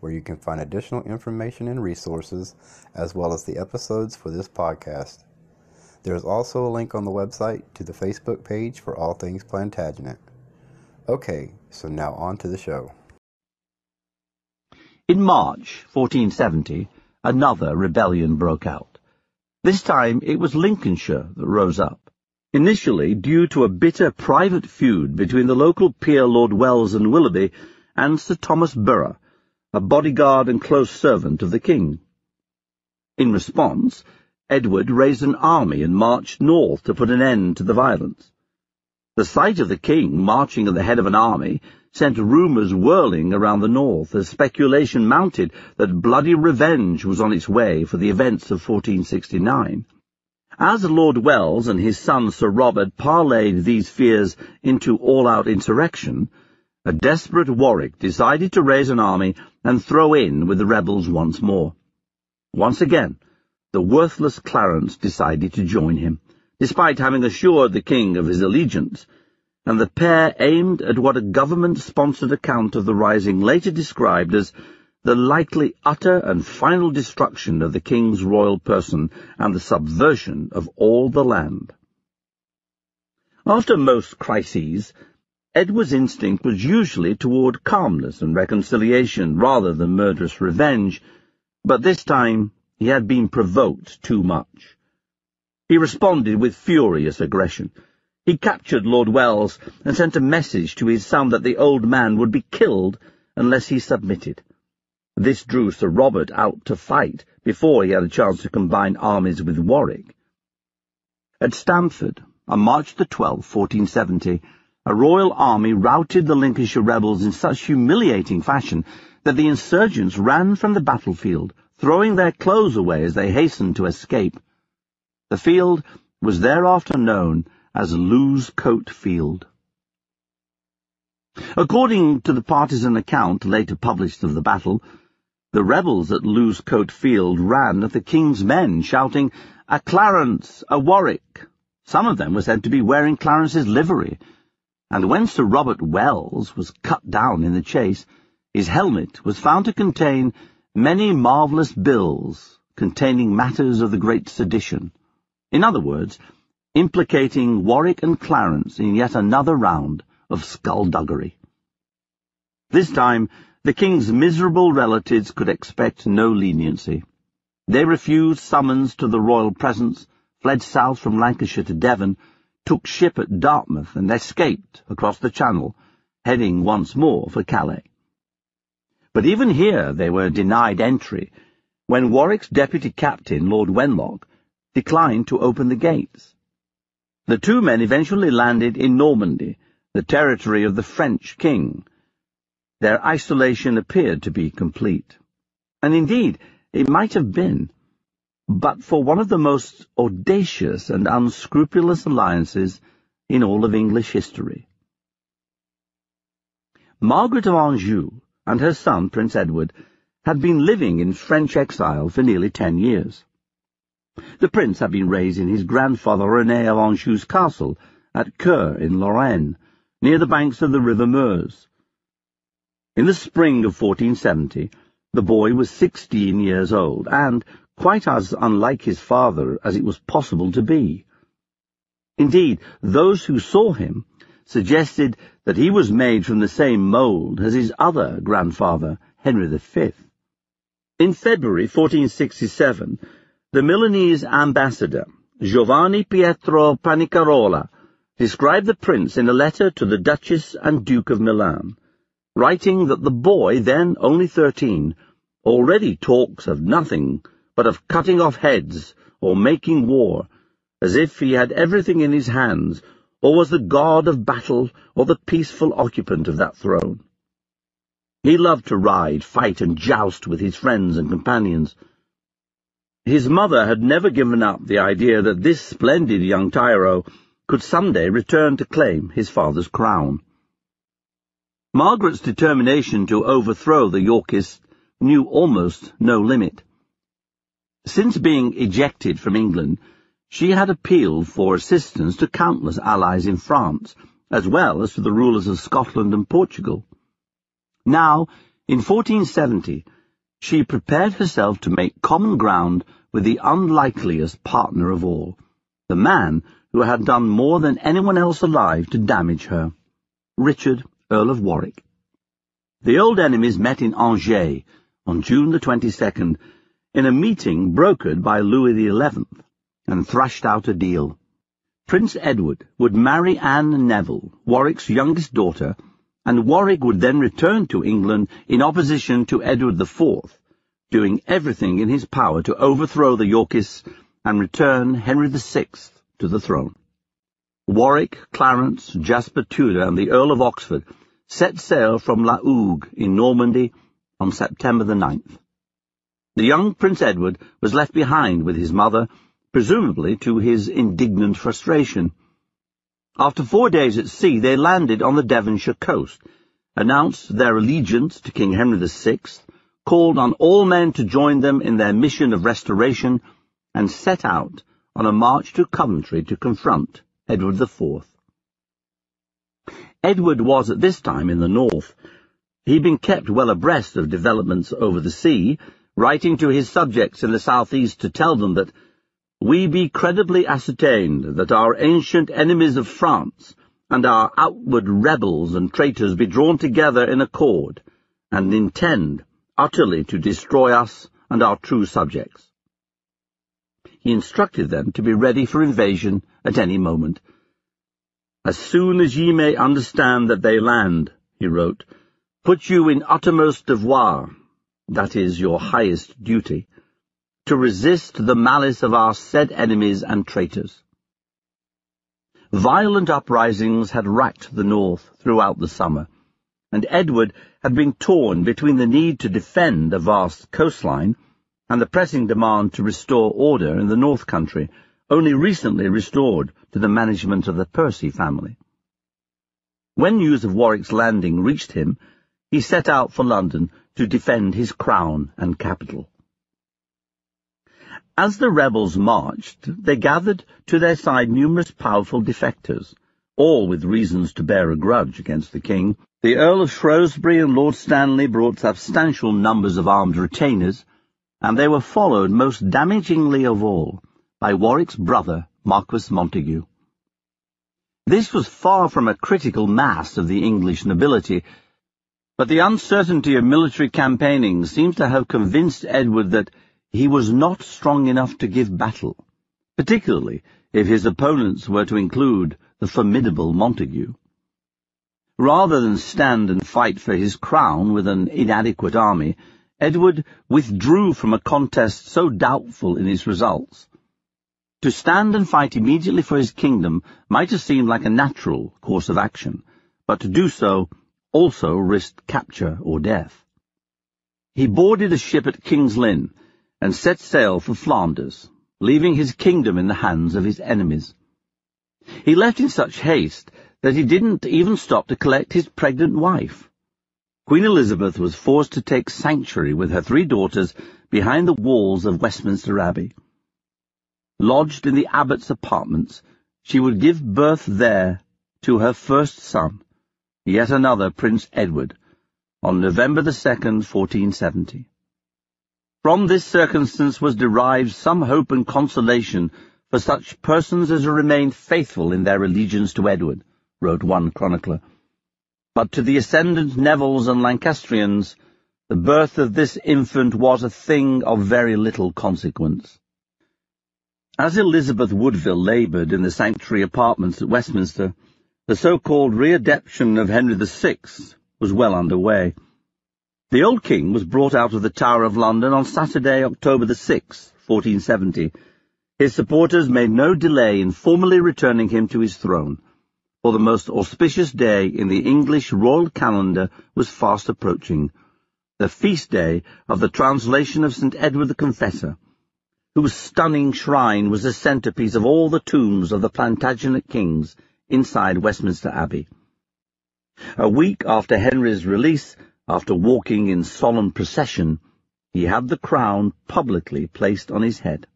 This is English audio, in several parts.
where you can find additional information and resources, as well as the episodes for this podcast. There is also a link on the website to the Facebook page for All Things Plantagenet. Okay, so now on to the show. In March 1470, another rebellion broke out. This time it was Lincolnshire that rose up. Initially due to a bitter private feud between the local peer Lord Welles and Willoughby and Sir Thomas Burgh, a bodyguard and close servant of the king. In response, Edward raised an army and marched north to put an end to the violence. The sight of the king marching at the head of an army sent rumours whirling around the north as speculation mounted that bloody revenge was on its way for the events of 1469. As Lord Welles and his son Sir Robert parlayed these fears into all-out insurrection, a desperate Warwick decided to raise an army and throw in with the rebels once more. Once again, the worthless Clarence decided to join him, despite having assured the king of his allegiance, and the pair aimed at what a government-sponsored account of the rising later described as the likely utter and final destruction of the king's royal person and the subversion of all the land. After most crises, Edward's instinct was usually toward calmness and reconciliation rather than murderous revenge, but this time he had been provoked too much. He responded with furious aggression. He captured Lord Welles and sent a message to his son that the old man would be killed unless he submitted. This drew Sir Robert out to fight before he had a chance to combine armies with Warwick. At Stamford, on March the 12th, 1470, a royal army routed the Lincolnshire rebels in such humiliating fashion that the insurgents ran from the battlefield, throwing their clothes away as they hastened to escape. The field was thereafter known as Losecoat Field. According to the partisan account later published of the battle, the rebels at Losecoat Field ran at the king's men, shouting, A Clarence! A Warwick! Some of them were said to be wearing Clarence's livery, and when Sir Robert Welles was cut down in the chase, his helmet was found to contain many marvellous bills containing matters of the great sedition. In other words, implicating Warwick and Clarence in yet another round of skullduggery. This time, the king's miserable relatives could expect no leniency. They refused summons to the royal presence, fled south from Lancashire to Devon, took ship at Dartmouth and escaped across the Channel, heading once more for Calais. But even here they were denied entry, when Warwick's deputy captain, Lord Wenlock, declined to open the gates. The two men eventually landed in Normandy, the territory of the French king, their isolation appeared to be complete. And indeed, it might have been, but for one of the most audacious and unscrupulous alliances in all of English history. Margaret of Anjou and her son, Prince Edward, had been living in French exile for nearly ten years. The prince had been raised in his grandfather René of Anjou's castle at Koeur in Lorraine, near the banks of the river Meuse, in the spring of 1470, the boy was sixteen years old, and quite as unlike his father as it was possible to be. Indeed, those who saw him suggested that he was made from the same mould as his other grandfather, Henry V. In February 1467, the Milanese ambassador, Giovanni Pietro Panigarola, described the prince in a letter to the Duchess and Duke of Milan, writing that the boy, then only thirteen, already talks of nothing but of cutting off heads or making war, as if he had everything in his hands, or was the god of battle or the peaceful occupant of that throne. He loved to ride, fight, and joust with his friends and companions. His mother had never given up the idea that this splendid young tyro could someday return to claim his father's crown. Margaret's determination to overthrow the Yorkists knew almost no limit. Since being ejected from England, she had appealed for assistance to countless allies in France, as well as to the rulers of Scotland and Portugal. Now, in 1470, she prepared herself to make common ground with the unlikeliest partner of all, the man who had done more than anyone else alive to damage her, Richard, Earl of Warwick. The old enemies met in Angers on June the 22nd in a meeting brokered by Louis XI and thrashed out a deal. Prince Edward would marry Anne Neville, Warwick's youngest daughter, and Warwick would then return to England in opposition to Edward IV, doing everything in his power to overthrow the Yorkists and return Henry VI to the throne. Warwick, Clarence, Jasper Tudor, and the Earl of Oxford set sail from La Hougue in Normandy on September the 9th. The young Prince Edward was left behind with his mother, presumably to his indignant frustration. After four days at sea, they landed on the Devonshire coast, announced their allegiance to King Henry VI, called on all men to join them in their mission of restoration, and set out on a march to Coventry to confront Edward IV. Edward was at this time in the north. He'd been kept well abreast of developments over the sea, writing to his subjects in the southeast to tell them that we be credibly ascertained that our ancient enemies of France and our outward rebels and traitors be drawn together in accord, and intend utterly to destroy us and our true subjects. He instructed them to be ready for invasion at any moment. As soon as ye may understand that they land, he wrote, put you in uttermost devoir, that is, your highest duty, to resist the malice of our said enemies and traitors. Violent uprisings had racked the north throughout the summer, and Edward had been torn between the need to defend a vast coastline and the pressing demand to restore order in the North Country, only recently restored to the management of the Percy family. When news of Warwick's landing reached him, he set out for London to defend his crown and capital. As the rebels marched, they gathered to their side numerous powerful defectors, all with reasons to bear a grudge against the king. The Earl of Shrewsbury and Lord Stanley brought substantial numbers of armed retainers, and they were followed most damagingly of all by Warwick's brother, Marquis Montague. This was far from a critical mass of the English nobility, but the uncertainty of military campaigning seems to have convinced Edward that he was not strong enough to give battle, particularly if his opponents were to include the formidable Montague. Rather than stand and fight for his crown with an inadequate army, Edward withdrew from a contest so doubtful in its results. To stand and fight immediately for his kingdom might have seemed like a natural course of action, but to do so also risked capture or death. He boarded a ship at King's Lynn, and set sail for Flanders, leaving his kingdom in the hands of his enemies. He left in such haste that he didn't even stop to collect his pregnant wife. Queen Elizabeth was forced to take sanctuary with her three daughters behind the walls of Westminster Abbey. Lodged in the abbot's apartments, she would give birth there to her first son, yet another Prince Edward, on November the 2nd, 1470. From this circumstance was derived some hope and consolation for such persons as remained faithful in their allegiance to Edward, wrote one chronicler. But to the ascendant Nevilles and Lancastrians, the birth of this infant was a thing of very little consequence. As Elizabeth Woodville laboured in the sanctuary apartments at Westminster, the so-called readeption of Henry VI was well under way. The old king was brought out of the Tower of London on Saturday, October the 6th, 1470. His supporters made no delay in formally returning him to his throne, for the most auspicious day in the English royal calendar was fast approaching, the feast day of the translation of St. Edward the Confessor, whose stunning shrine was the centrepiece of all the tombs of the Plantagenet kings inside Westminster Abbey. A week after Henry's release, after walking in solemn procession, he had the crown publicly placed on his head.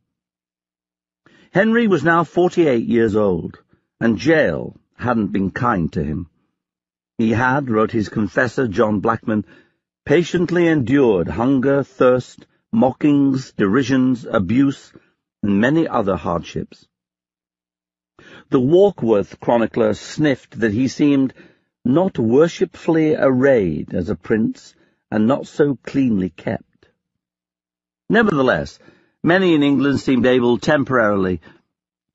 Henry was now forty-eight years old, and jail hadn't been kind to him. He had, wrote his confessor John Blackman, patiently endured hunger, thirst, mockings, derisions, abuse, and many other hardships. The Warkworth chronicler sniffed that he seemed not worshipfully arrayed as a prince, and not so cleanly kept. Nevertheless, many in England seemed able temporarily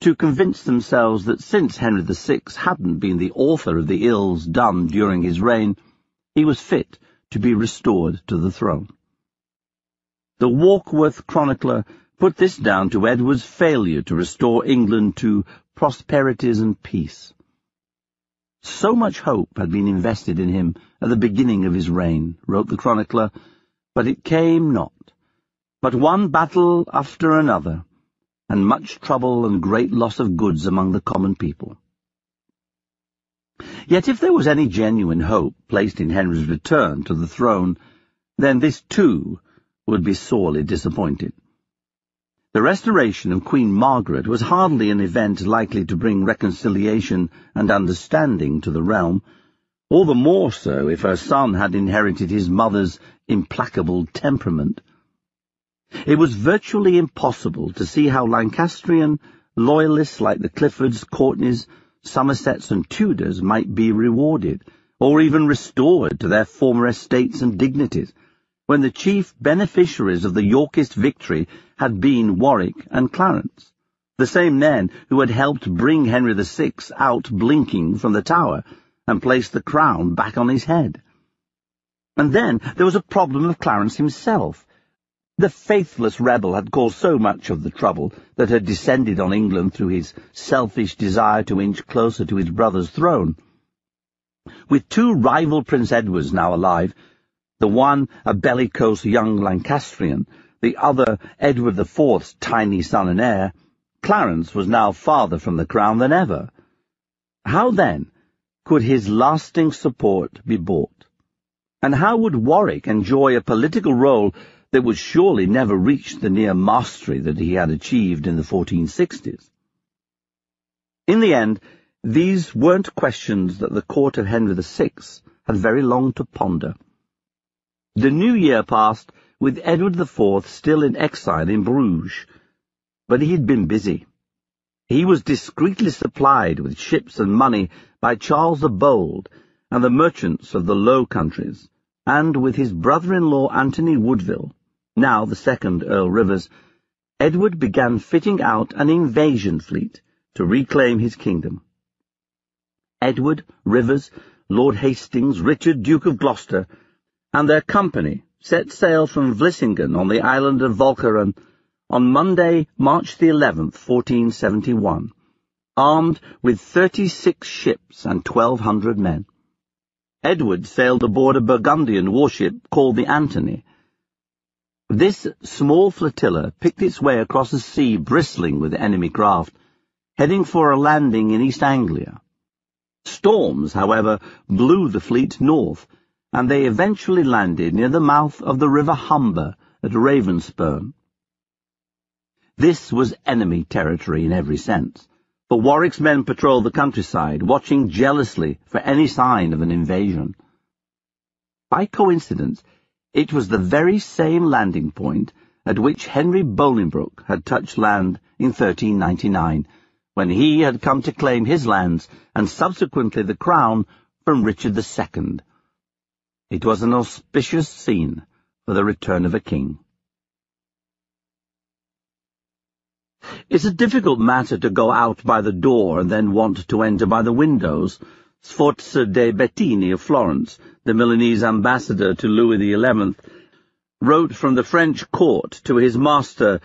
to convince themselves that since Henry VI hadn't been the author of the ills done during his reign, he was fit to be restored to the throne. The Warkworth chronicler put this down to Edward's failure to restore England to prosperities and peace. So much hope had been invested in him at the beginning of his reign, wrote the chronicler, but it came not, but one battle after another, and much trouble and great loss of goods among the common people. Yet if there was any genuine hope placed in Henry's return to the throne, then this too would be sorely disappointed. The restoration of Queen Margaret was hardly an event likely to bring reconciliation and understanding to the realm, all the more so if her son had inherited his mother's implacable temperament. It was virtually impossible to see how Lancastrian loyalists like the Cliffords, Courtenays, Somersets and Tudors might be rewarded, or even restored to their former estates and dignities, when the chief beneficiaries of the Yorkist victory had been Warwick and Clarence, the same men who had helped bring Henry VI out blinking from the Tower and place the crown back on his head. And then there was a problem of Clarence himself. The faithless rebel had caused so much of the trouble that had descended on England through his selfish desire to inch closer to his brother's throne. With two rival Prince Edwards now alive, the one a bellicose young Lancastrian, the other Edward IV's tiny son and heir, Clarence was now farther from the crown than ever. How, then, could his lasting support be bought? And how would Warwick enjoy a political role that would surely never reach the near mastery that he had achieved in the 1460s? In the end, these weren't questions that the court of Henry VI had very long to ponder. The new year passed with Edward IV still in exile in Bruges, but he had been busy. He was discreetly supplied with ships and money by Charles the Bold and the merchants of the Low Countries, and with his brother-in-law Anthony Woodville, now the second Earl Rivers, Edward began fitting out an invasion fleet to reclaim his kingdom. Edward, Rivers, Lord Hastings, Richard, Duke of Gloucester, and their company set sail from Vlissingen on the island of Walcheren on Monday, March the 11th, 1471, armed with 36 ships and 1,200 men. Edward sailed aboard a Burgundian warship called the Antony. This small flotilla picked its way across a sea bristling with enemy craft, heading for a landing in East Anglia. Storms, however, blew the fleet north, and they eventually landed near the mouth of the River Humber at Ravenspur. This was enemy territory in every sense, for Warwick's men patrolled the countryside, watching jealously for any sign of an invasion. By coincidence, it was the very same landing point at which Henry Bolingbroke had touched land in 1399, when he had come to claim his lands and subsequently the crown from Richard II. It was an auspicious scene for the return of a king. It's a difficult matter to go out by the door and then want to enter by the windows. Sforza de Bettini of Florence, the Milanese ambassador to Louis XI, wrote from the French court to his master,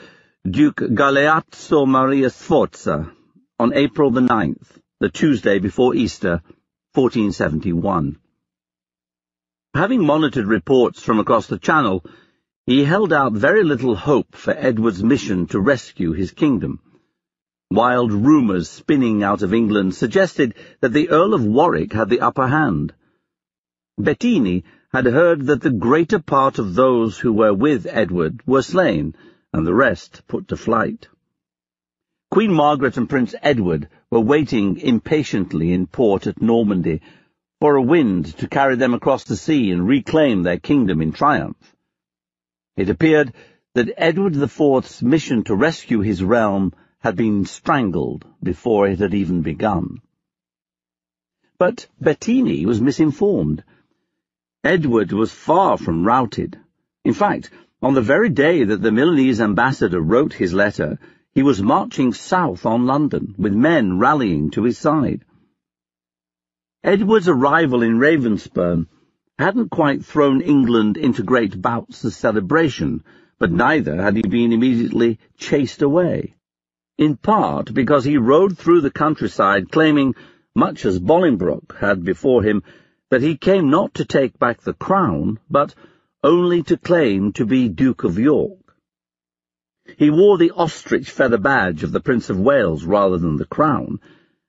Duke Galeazzo Maria Sforza, on April the 9th, the Tuesday before Easter, 1471. Having monitored reports from across the Channel, he held out very little hope for Edward's mission to rescue his kingdom. Wild rumours spinning out of England suggested that the Earl of Warwick had the upper hand. Bettini had heard that the greater part of those who were with Edward were slain, and the rest put to flight. Queen Margaret and Prince Edward were waiting impatiently in port at Normandy for a wind to carry them across the sea and reclaim their kingdom in triumph. It appeared that Edward IV's mission to rescue his realm had been strangled before it had even begun. But Bettini was misinformed. Edward was far from routed. In fact, on the very day that the Milanese ambassador wrote his letter, he was marching south on London, with men rallying to his side. Edward's arrival in Ravenspurn hadn't quite thrown England into great bouts of celebration, but neither had he been immediately chased away. In part because he rode through the countryside claiming, much as Bolingbroke had before him, that he came not to take back the crown, but only to claim to be Duke of York. He wore the ostrich feather badge of the Prince of Wales rather than the crown,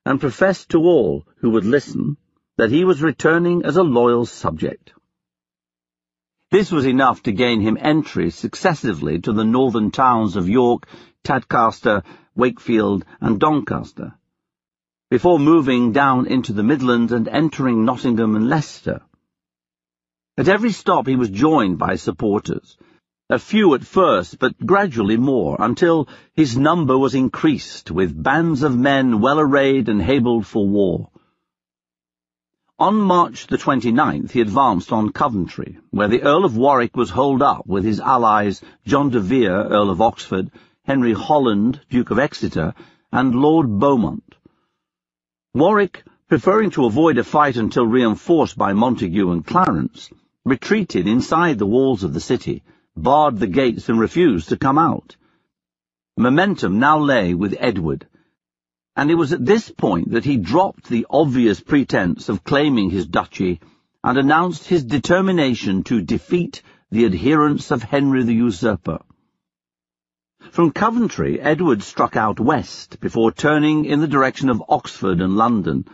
and professed to all who would listen that he was returning as a loyal subject. This was enough to gain him entry successively to the northern towns of York, Tadcaster, Wakefield, and Doncaster, before moving down into the Midlands and entering Nottingham and Leicester. At every stop he was joined by supporters, a few at first, but gradually more, until his number was increased with bands of men well arrayed and habled for war. On March the 29th he advanced on Coventry, where the Earl of Warwick was holed up with his allies John de Vere, Earl of Oxford, Henry Holland, Duke of Exeter, and Lord Beaumont. Warwick, preferring to avoid a fight until reinforced by Montague and Clarence, retreated inside the walls of the city, barred the gates and refused to come out. Momentum now lay with Edward, and it was at this point that he dropped the obvious pretense of claiming his duchy and announced his determination to defeat the adherents of Henry the Usurper. From Coventry, Edward struck out west before turning in the direction of Oxford and London.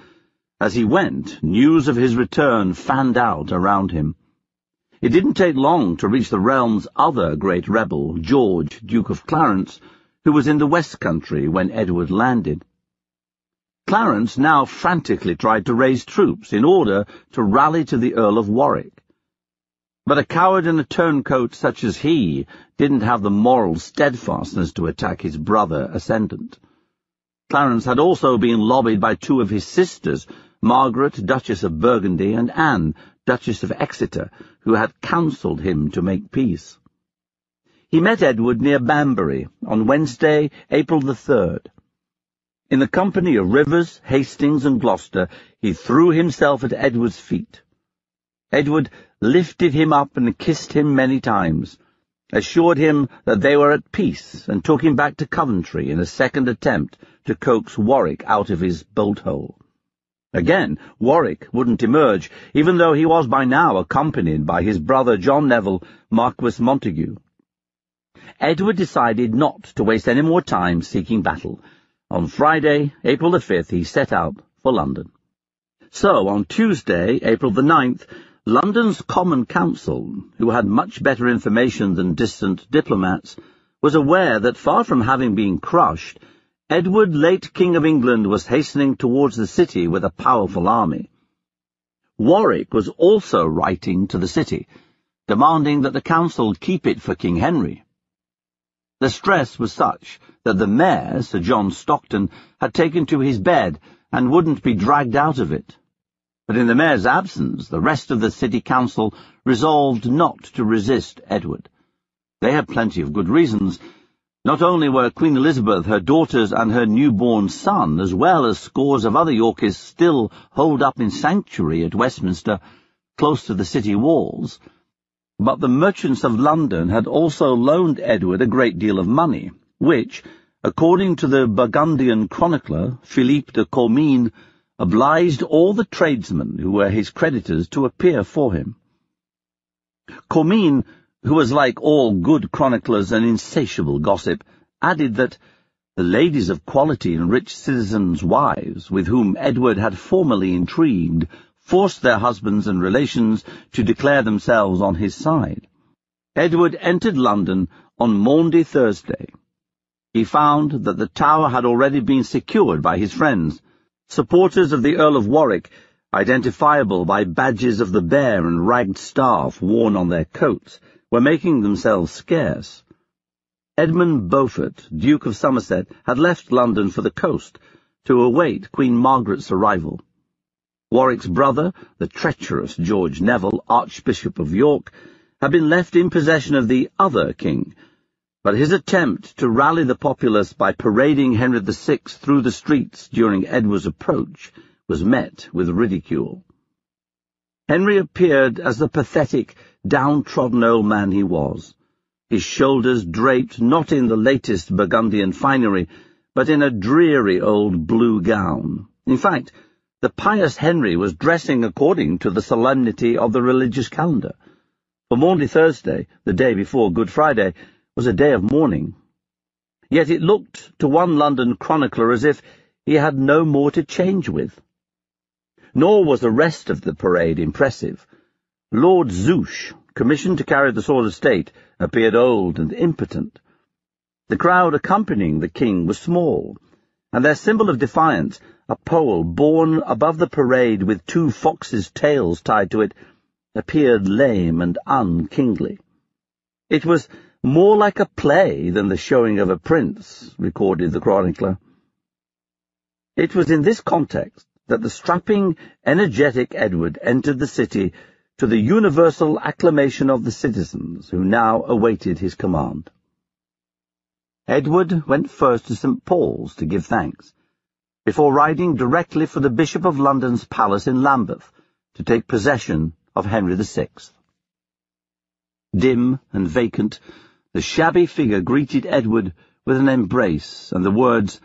As he went, news of his return fanned out around him. It didn't take long to reach the realm's other great rebel, George, Duke of Clarence, who was in the West Country when Edward landed. Clarence now frantically tried to raise troops in order to rally to the Earl of Warwick. But a coward and a turncoat such as he didn't have the moral steadfastness to attack his brother ascendant. Clarence had also been lobbied by two of his sisters, Margaret, Duchess of Burgundy, and Anne, Duchess of Exeter, who had counselled him to make peace. He met Edward near Banbury on Wednesday, April the 3rd. In the company of Rivers, Hastings, and Gloucester, he threw himself at Edward's feet. Edward lifted him up and kissed him many times, assured him that they were at peace, and took him back to Coventry in a second attempt to coax Warwick out of his bolt-hole. Again, Warwick wouldn't emerge, even though he was by now accompanied by his brother John Neville, Marquis Montague. Edward decided not to waste any more time seeking battle. On Friday, April the 5th, he set out for London. So, on Tuesday, April the 9th, London's Common Council, who had much better information than distant diplomats, was aware that far from having been crushed, Edward, late King of England, was hastening towards the city with a powerful army. Warwick was also writing to the city, demanding that the council keep it for King Henry. The stress was such that the mayor, Sir John Stockton, had taken to his bed and wouldn't be dragged out of it. But in the mayor's absence, the rest of the city council resolved not to resist Edward. They had plenty of good reasons, not only were Queen Elizabeth, her daughters, and her newborn son, as well as scores of other Yorkists still holed up in sanctuary at Westminster, close to the city walls, but the merchants of London had also loaned Edward a great deal of money, which, according to the Burgundian chronicler, Philippe de Comines, obliged all the tradesmen who were his creditors to appear for him. Comines who was like all good chroniclers an insatiable gossip, added that the ladies of quality and rich citizens' wives, with whom Edward had formerly intrigued, forced their husbands and relations to declare themselves on his side. Edward entered London on Maundy Thursday. He found that the Tower had already been secured by his friends, supporters of the Earl of Warwick, identifiable by badges of the bear and ragged staff worn on their coats, were making themselves scarce. Edmund Beaufort, Duke of Somerset, had left London for the coast to await Queen Margaret's arrival. Warwick's brother, the treacherous George Neville, Archbishop of York, had been left in possession of the other king, but his attempt to rally the populace by parading Henry VI through the streets during Edward's approach was met with ridicule. Henry appeared as the pathetic, downtrodden old man he was, his shoulders draped not in the latest Burgundian finery, but in a dreary old blue gown. In fact, the pious Henry was dressing according to the solemnity of the religious calendar. For Maundy Thursday, the day before Good Friday, was a day of mourning. Yet it looked to one London chronicler as if he had no more to change with. Nor was the rest of the parade impressive. Lord Zouche, commissioned to carry the sword of state, appeared old and impotent. The crowd accompanying the king was small, and their symbol of defiance, a pole borne above the parade with two foxes' tails tied to it, appeared lame and unkingly. It was more like a play than the showing of a prince, recorded the chronicler. It was in this context that the strapping, energetic Edward entered the city to the universal acclamation of the citizens who now awaited his command. Edward went first to St. Paul's to give thanks, before riding directly for the Bishop of London's palace in Lambeth to take possession of Henry VI. Dim and vacant, the shabby figure greeted Edward with an embrace and the words,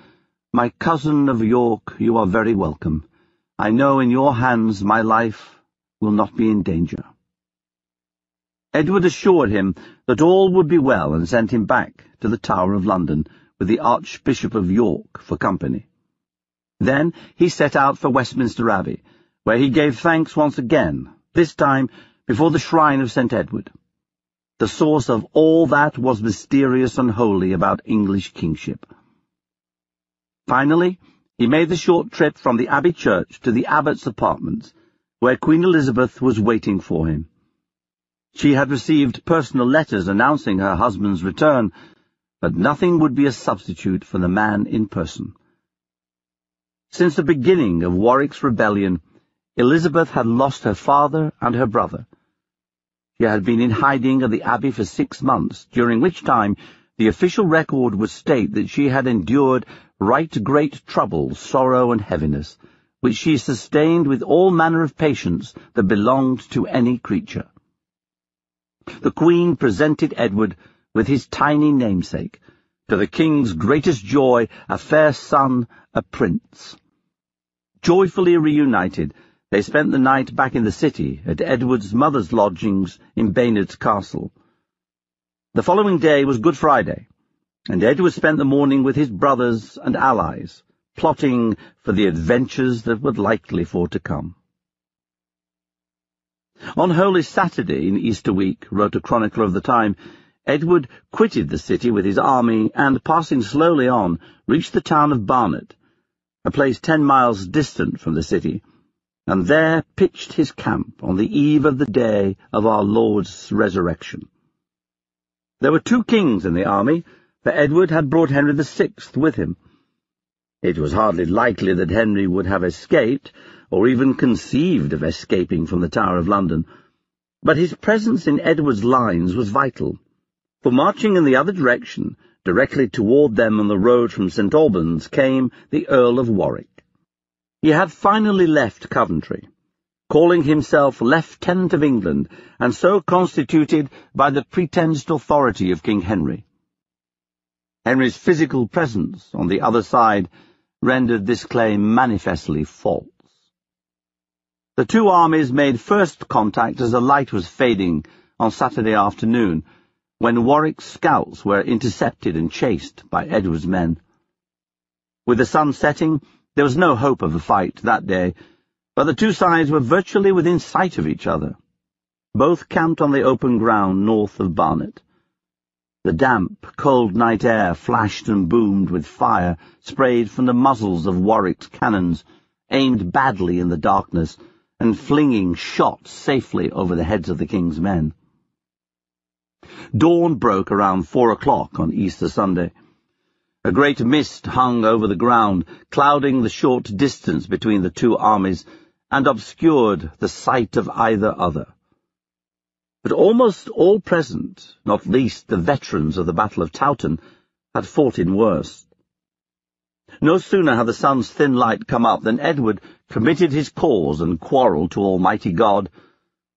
My cousin of York, you are very welcome. I know in your hands my life will not be in danger. Edward assured him that all would be well and sent him back to the Tower of London with the Archbishop of York for company. Then he set out for Westminster Abbey, where he gave thanks once again, this time before the shrine of St. Edward the source of all that was mysterious and holy about English kingship. Finally, he made the short trip from the Abbey Church to the abbot's apartments, where Queen Elizabeth was waiting for him. She had received personal letters announcing her husband's return, but nothing would be a substitute for the man in person. Since the beginning of Warwick's rebellion, Elizabeth had lost her father and her brother, she had been in hiding at the Abbey for six months, during which time the official record would state that she had endured right great trouble, sorrow, and heaviness, which she sustained with all manner of patience that belonged to any creature. The Queen presented Edward with his tiny namesake, to the King's greatest joy, a fair son, a prince. Joyfully reunited, they spent the night back in the city, at Edward's mother's lodgings in Baynard's Castle. The following day was Good Friday, and Edward spent the morning with his brothers and allies, plotting for the adventures that were likely for to come. On Holy Saturday in Easter week, wrote a chronicler of the time, Edward quitted the city with his army and, passing slowly on, reached the town of Barnet, a place ten miles distant from the city, and there pitched his camp on the eve of the day of our Lord's resurrection. There were two kings in the army, for Edward had brought Henry VI with him. It was hardly likely that Henry would have escaped, or even conceived of escaping from the Tower of London, but his presence in Edward's lines was vital, for marching in the other direction, directly toward them on the road from St. Albans, came the Earl of Warwick. He had finally left Coventry, calling himself Lieutenant of England, and so constituted by the pretended authority of King Henry. Henry's physical presence on the other side rendered this claim manifestly false. The two armies made first contact as the light was fading on Saturday afternoon, when Warwick's scouts were intercepted and chased by Edward's men. With the sun setting, there was no hope of a fight that day, but the two sides were virtually within sight of each other. Both camped on the open ground north of Barnet. The damp, cold night air flashed and boomed with fire sprayed from the muzzles of Warwick's cannons, aimed badly in the darkness, and flinging shot safely over the heads of the king's men. Dawn broke around four o'clock on Easter Sunday. A great mist hung over the ground, clouding the short distance between the two armies, and obscured the sight of either other. But almost all present, not least the veterans of the Battle of Towton, had fought in worse. No sooner had the sun's thin light come up than Edward committed his cause and quarrel to Almighty God,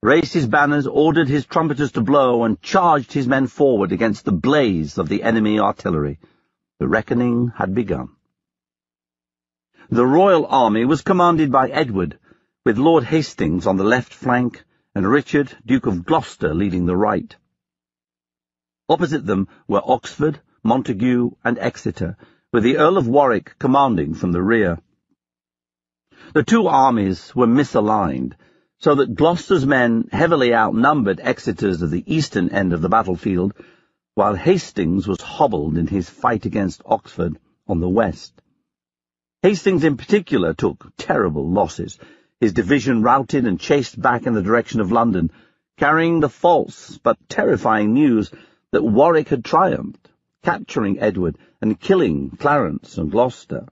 raised his banners, ordered his trumpeters to blow, and charged his men forward against the blaze of the enemy artillery. The reckoning had begun. The royal army was commanded by Edward, with Lord Hastings on the left flank and Richard, Duke of Gloucester, leading the right. Opposite them were Oxford, Montague, and Exeter, with the Earl of Warwick commanding from the rear. The two armies were misaligned, so that Gloucester's men heavily outnumbered Exeter's at the eastern end of the battlefield, while Hastings was hobbled in his fight against Oxford on the west. Hastings in particular took terrible losses, his division routed and chased back in the direction of London, carrying the false but terrifying news that Warwick had triumphed, capturing Edward and killing Clarence and Gloucester.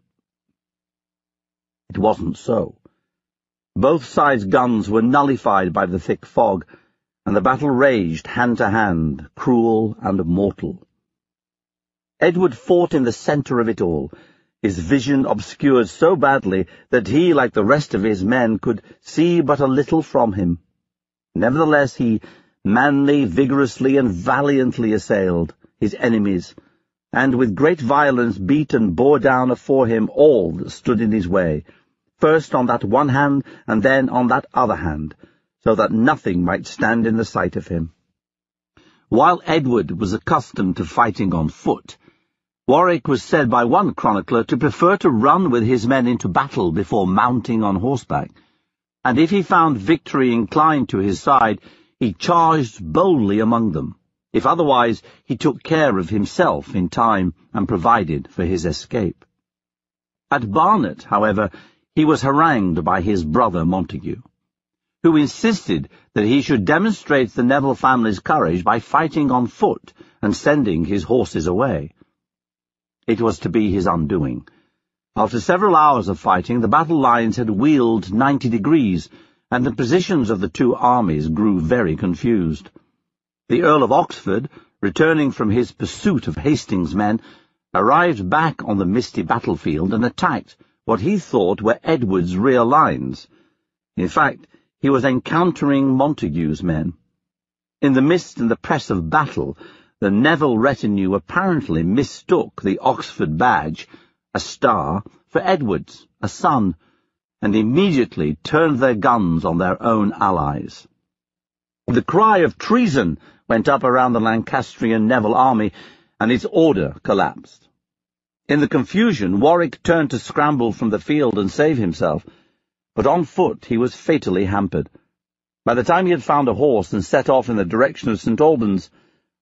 It wasn't so. Both sides' guns were nullified by the thick fog, and the battle raged hand to hand, cruel and mortal. Edward fought in the centre of it all, his vision obscured so badly that he, like the rest of his men, could see but a little from him. Nevertheless, he manly, vigorously, and valiantly assailed his enemies, and with great violence beat and bore down afore him all that stood in his way, first on that one hand, and then on that other hand, so that nothing might stand in the sight of him. While Edward was accustomed to fighting on foot, Warwick was said by one chronicler to prefer to run with his men into battle before mounting on horseback, and if he found victory inclined to his side, he charged boldly among them. If otherwise, he took care of himself in time and provided for his escape. At Barnet, however, he was harangued by his brother Montague who insisted that he should demonstrate the Neville family's courage by fighting on foot and sending his horses away. It was to be his undoing. After several hours of fighting, the battle lines had wheeled ninety degrees, and the positions of the two armies grew very confused. The Earl of Oxford, returning from his pursuit of Hastings' men, arrived back on the misty battlefield and attacked what he thought were Edward's rear lines. In fact, he was encountering Montague's men. In the mist and the press of battle, the Neville retinue apparently mistook the Oxford badge, a star, for Edward's, a sun, and immediately turned their guns on their own allies. The cry of treason went up around the Lancastrian Neville army, and its order collapsed. In the confusion, Warwick turned to scramble from the field and save himself, but on foot he was fatally hampered. By the time he had found a horse and set off in the direction of St. Albans,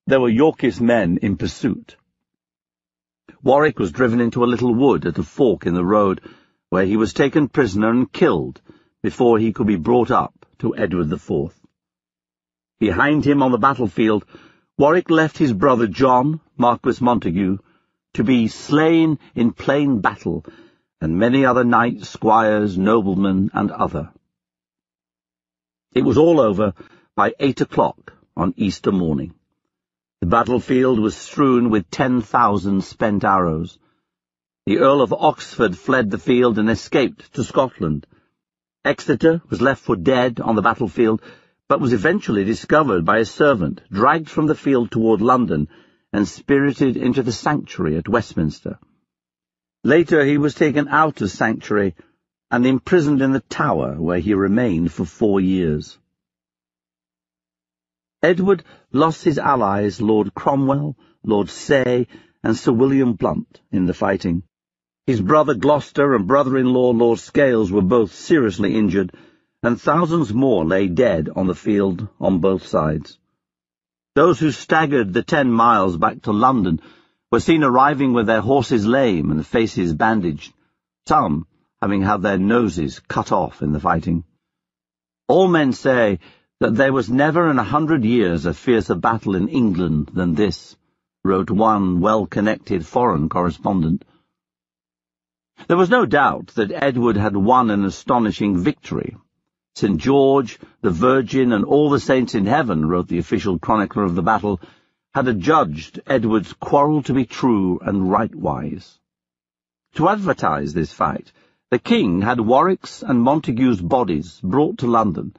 there were Yorkist men in pursuit. Warwick was driven into a little wood at a fork in the road, where he was taken prisoner and killed before he could be brought up to Edward IV. Behind him on the battlefield, Warwick left his brother John, Marquis Montague, to be slain in plain battle and many other knights, squires, noblemen, and other. It was all over by eight o'clock on Easter morning. The battlefield was strewn with ten thousand spent arrows. The Earl of Oxford fled the field and escaped to Scotland. Exeter was left for dead on the battlefield, but was eventually discovered by a servant, dragged from the field toward London, and spirited into the sanctuary at Westminster. Later he was taken out of sanctuary and imprisoned in the tower where he remained for four years. Edward lost his allies Lord Cromwell, Lord Say, and Sir William Blunt in the fighting. His brother Gloucester and brother-in-law Lord Scales were both seriously injured, and thousands more lay dead on the field on both sides. Those who staggered the ten miles back to London were seen arriving with their horses lame and faces bandaged, some having had their noses cut off in the fighting. All men say that there was never in a hundred years a fiercer battle in England than this, wrote one well-connected foreign correspondent. There was no doubt that Edward had won an astonishing victory, St. George, the Virgin, and all the saints in heaven, wrote the official chronicler of the battle, had adjudged Edward's quarrel to be true and rightwise. To advertise this fight, the king had Warwick's and Montague's bodies brought to London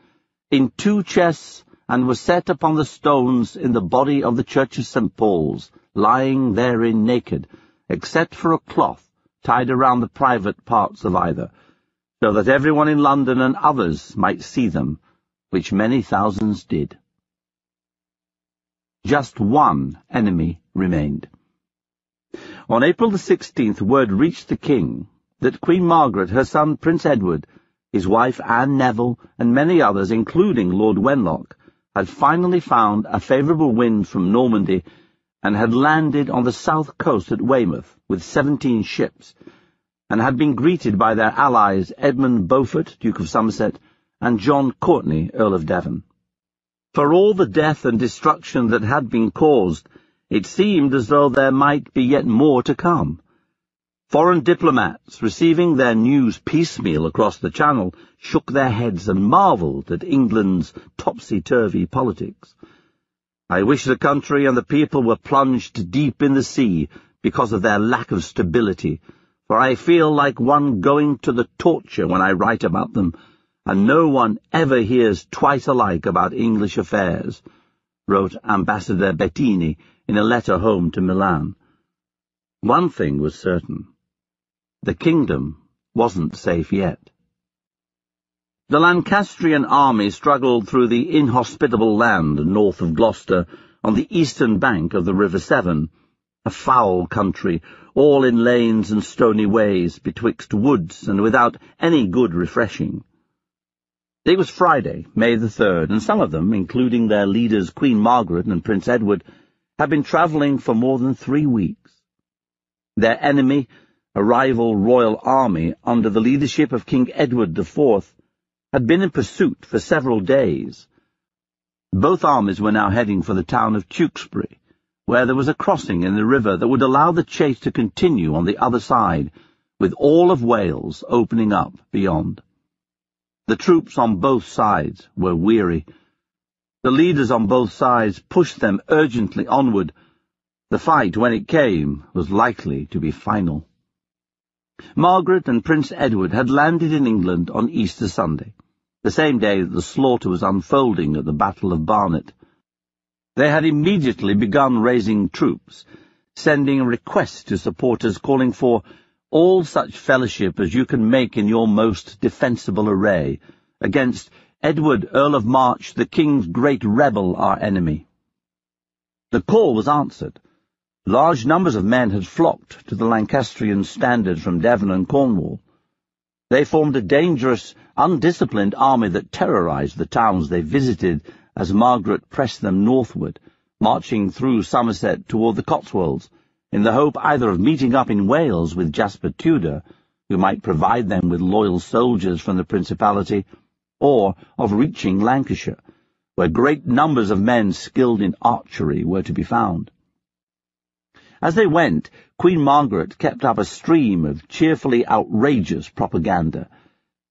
in two chests and was set upon the stones in the body of the church of St. Paul's, lying therein naked, except for a cloth tied around the private parts of either, so that everyone in London and others might see them, which many thousands did. Just one enemy remained. On April the 16th, word reached the king that Queen Margaret, her son Prince Edward, his wife Anne Neville, and many others, including Lord Wenlock, had finally found a favourable wind from Normandy and had landed on the south coast at Weymouth with seventeen ships, and had been greeted by their allies Edmund Beaufort, Duke of Somerset, and John Courtenay, Earl of Devon. For all the death and destruction that had been caused, it seemed as though there might be yet more to come. Foreign diplomats, receiving their news piecemeal across the Channel, shook their heads and marvelled at England's topsy-turvy politics. I wish the country and the people were plunged deep in the sea because of their lack of stability, for I feel like one going to the torture when I write about them, and no one ever hears twice alike about English affairs, wrote Ambassador Bettini in a letter home to Milan. One thing was certain. The kingdom wasn't safe yet. The Lancastrian army struggled through the inhospitable land north of Gloucester on the eastern bank of the River Severn, a foul country, all in lanes and stony ways, betwixt woods, and without any good refreshing. It was Friday, May the third, and some of them, including their leaders Queen Margaret and Prince Edward, had been travelling for more than three weeks. Their enemy, a rival royal army under the leadership of King Edward IV, had been in pursuit for several days. Both armies were now heading for the town of Tewkesbury, where there was a crossing in the river that would allow the chase to continue on the other side, with all of Wales opening up beyond. The troops on both sides were weary. The leaders on both sides pushed them urgently onward. The fight, when it came, was likely to be final. Margaret and Prince Edward had landed in England on Easter Sunday, the same day that the slaughter was unfolding at the Battle of Barnet. They had immediately begun raising troops, sending a request to supporters calling for all such fellowship as you can make in your most defensible array, against Edward, Earl of March, the king's great rebel, our enemy. The call was answered. Large numbers of men had flocked to the Lancastrian standard from Devon and Cornwall. They formed a dangerous, undisciplined army that terrorized the towns they visited as Margaret pressed them northward, marching through Somerset toward the Cotswolds, in the hope either of meeting up in Wales with Jasper Tudor, who might provide them with loyal soldiers from the Principality, or of reaching Lancashire, where great numbers of men skilled in archery were to be found. As they went, Queen Margaret kept up a stream of cheerfully outrageous propaganda,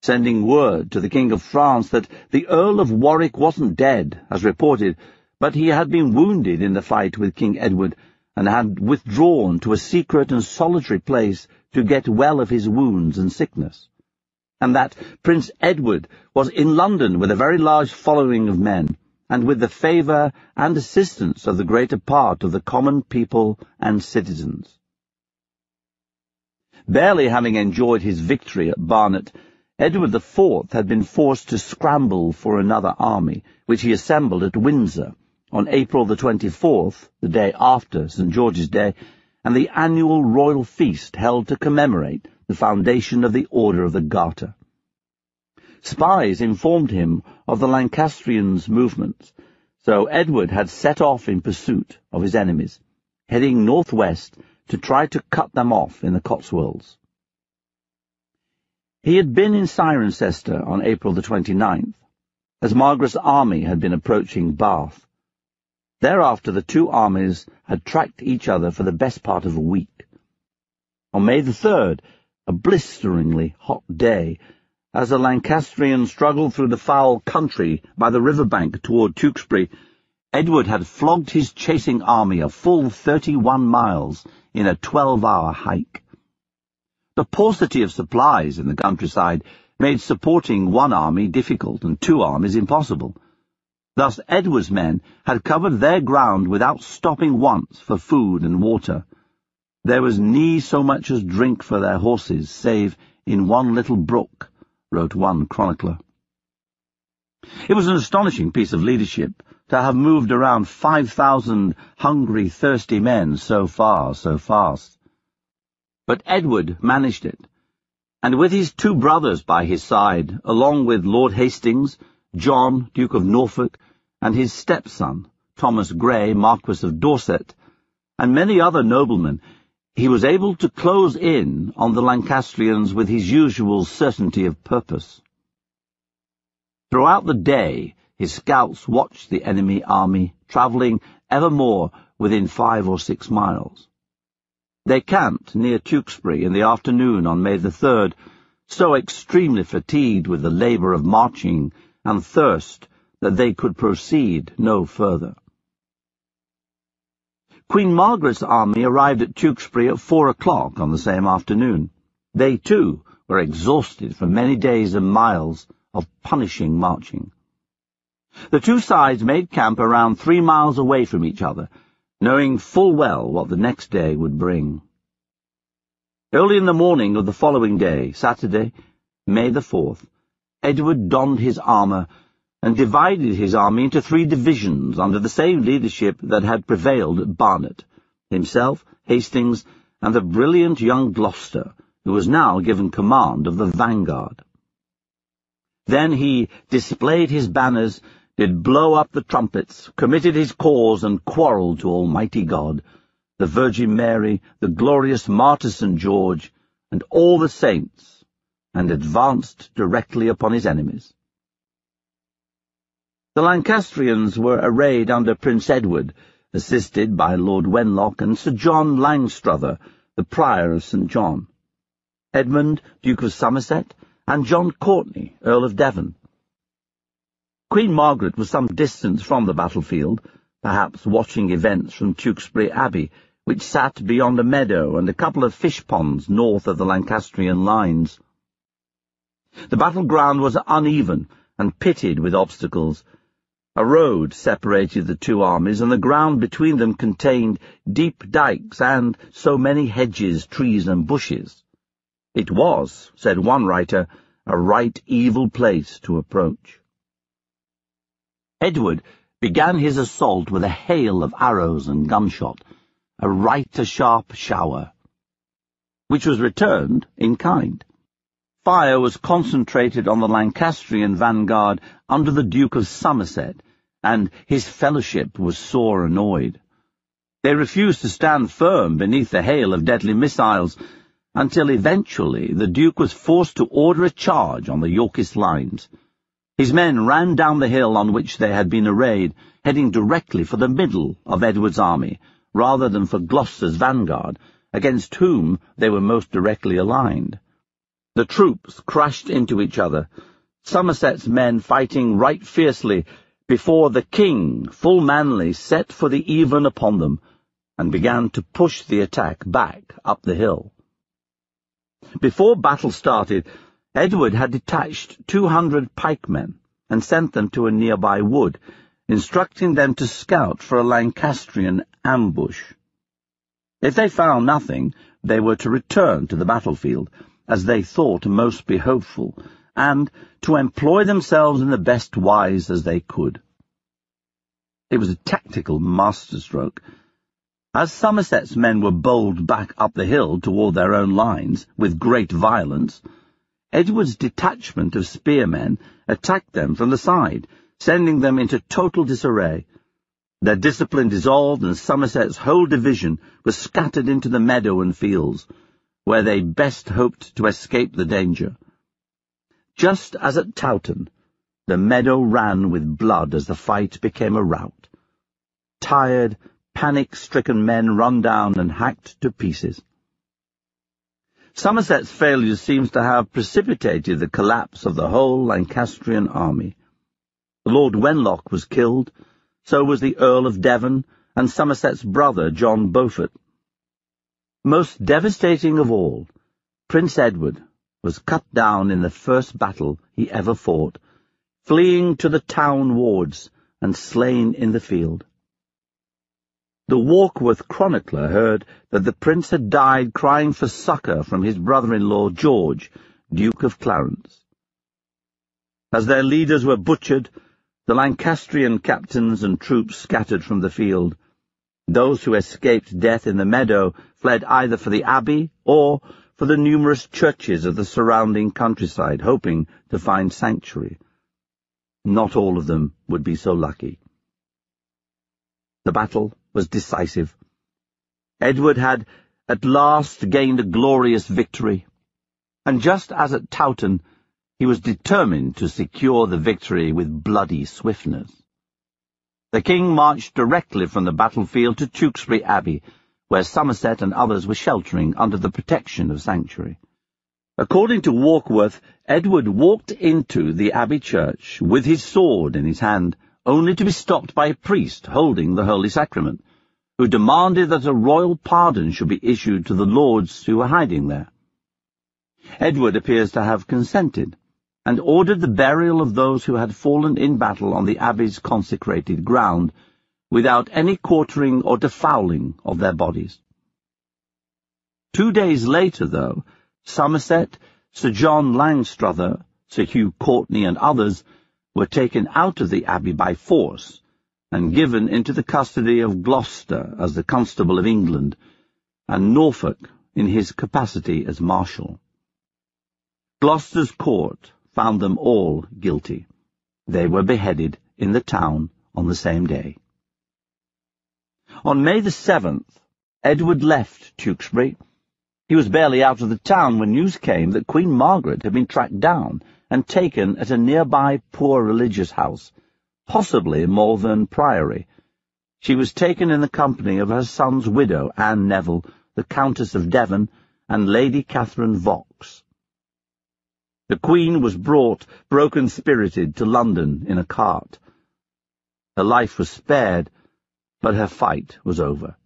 sending word to the King of France that the Earl of Warwick wasn't dead, as reported, but he had been wounded in the fight with King Edward, and had withdrawn to a secret and solitary place to get well of his wounds and sickness, and that Prince Edward was in London with a very large following of men, and with the favour and assistance of the greater part of the common people and citizens. Barely having enjoyed his victory at Barnet, Edward IV had been forced to scramble for another army, which he assembled at Windsor, on April the 24th, the day after St. George's Day, and the annual royal feast held to commemorate the foundation of the Order of the Garter. Spies informed him of the Lancastrians' movements, so Edward had set off in pursuit of his enemies, heading northwest to try to cut them off in the Cotswolds. He had been in Cirencester on April the 29th, as Margaret's army had been approaching Bath. Thereafter the two armies had tracked each other for the best part of a week. On May the 3rd, a blisteringly hot day, as the Lancastrians struggled through the foul country by the river bank toward Tewkesbury, Edward had flogged his chasing army a full thirty-one miles in a twelve-hour hike. The paucity of supplies in the countryside made supporting one army difficult and two armies impossible. Thus Edward's men had covered their ground without stopping once for food and water. There was nie so much as drink for their horses, save in one little brook, wrote one chronicler. It was an astonishing piece of leadership to have moved around five thousand hungry, thirsty men so far, so fast. But Edward managed it, and with his two brothers by his side, along with Lord Hastings, John, Duke of Norfolk, and his stepson, Thomas Grey, Marquis of Dorset, and many other noblemen, he was able to close in on the Lancastrians with his usual certainty of purpose. Throughout the day, his scouts watched the enemy army, travelling ever more within five or six miles. They camped near Tewkesbury in the afternoon on May the 3rd, so extremely fatigued with the labour of marching and thirst that they could proceed no further. Queen Margaret's army arrived at Tewkesbury at four o'clock on the same afternoon. They, too, were exhausted from many days and miles of punishing marching. The two sides made camp around three miles away from each other, knowing full well what the next day would bring. Early in the morning of the following day, Saturday, May the 4th, Edward donned his armour and divided his army into three divisions under the same leadership that had prevailed at Barnet, himself, Hastings, and the brilliant young Gloucester, who was now given command of the vanguard. Then he displayed his banners did blow up the trumpets, committed his cause, and quarrelled to Almighty God, the Virgin Mary, the glorious martyr St. George, and all the saints, and advanced directly upon his enemies. The Lancastrians were arrayed under Prince Edward, assisted by Lord Wenlock and Sir John Langstrother, the Prior of St. John, Edmund, Duke of Somerset, and John Courtenay, Earl of Devon. Queen Margaret was some distance from the battlefield, perhaps watching events from Tewkesbury Abbey, which sat beyond a meadow and a couple of fish ponds north of the Lancastrian lines. The battleground was uneven and pitted with obstacles. A road separated the two armies, and the ground between them contained deep dikes and so many hedges, trees, and bushes. It was, said one writer, a right evil place to approach. Edward began his assault with a hail of arrows and gunshot, a right a sharp shower, which was returned in kind. Fire was concentrated on the Lancastrian vanguard under the Duke of Somerset, and his fellowship was sore annoyed. They refused to stand firm beneath the hail of deadly missiles, until eventually the Duke was forced to order a charge on the Yorkist lines. His men ran down the hill on which they had been arrayed, heading directly for the middle of Edward's army, rather than for Gloucester's vanguard, against whom they were most directly aligned. The troops crashed into each other, Somerset's men fighting right fiercely, before the king, full manly, set for the even upon them, and began to push the attack back up the hill. Before battle started, Edward had detached two hundred pikemen and sent them to a nearby wood, instructing them to scout for a Lancastrian ambush. If they found nothing, they were to return to the battlefield, as they thought most be hopeful, and to employ themselves in the best wise as they could. It was a tactical masterstroke. As Somerset's men were bowled back up the hill toward their own lines with great violence, Edward's detachment of spearmen attacked them from the side, sending them into total disarray. Their discipline dissolved, and Somerset's whole division was scattered into the meadow and fields, where they best hoped to escape the danger. Just as at Towton, the meadow ran with blood as the fight became a rout. Tired, panic-stricken men run down and hacked to pieces. Somerset's failure seems to have precipitated the collapse of the whole Lancastrian army. Lord Wenlock was killed, so was the Earl of Devon and Somerset's brother John Beaufort. Most devastating of all, Prince Edward was cut down in the first battle he ever fought, fleeing to the town wards and slain in the field. The Warkworth chronicler heard that the prince had died crying for succour from his brother-in-law George, Duke of Clarence. As their leaders were butchered, the Lancastrian captains and troops scattered from the field. Those who escaped death in the meadow fled either for the abbey or for the numerous churches of the surrounding countryside, hoping to find sanctuary. Not all of them would be so lucky. The battle was decisive. Edward had at last gained a glorious victory, and just as at Towton, he was determined to secure the victory with bloody swiftness. The king marched directly from the battlefield to Tewkesbury Abbey, where Somerset and others were sheltering under the protection of sanctuary. According to Warkworth, Edward walked into the Abbey church with his sword in his hand, only to be stopped by a priest holding the Holy Sacrament, who demanded that a royal pardon should be issued to the lords who were hiding there. Edward appears to have consented, and ordered the burial of those who had fallen in battle on the Abbey's consecrated ground, without any quartering or defouling of their bodies. Two days later, though, Somerset, Sir John Langstrother, Sir Hugh Courtenay, and others were taken out of the abbey by force and given into the custody of Gloucester as the Constable of England, and Norfolk in his capacity as Marshal. Gloucester's court found them all guilty. They were beheaded in the town on the same day. On May the 7th, Edward left Tewkesbury. He was barely out of the town when news came that Queen Margaret had been tracked down and taken at a nearby poor religious house, possibly Malvern Priory. She was taken in the company of her son's widow, Anne Neville, the Countess of Devon, and Lady Catherine Vaux. The Queen was brought, broken-spirited, to London in a cart. Her life was spared, but her fight was over.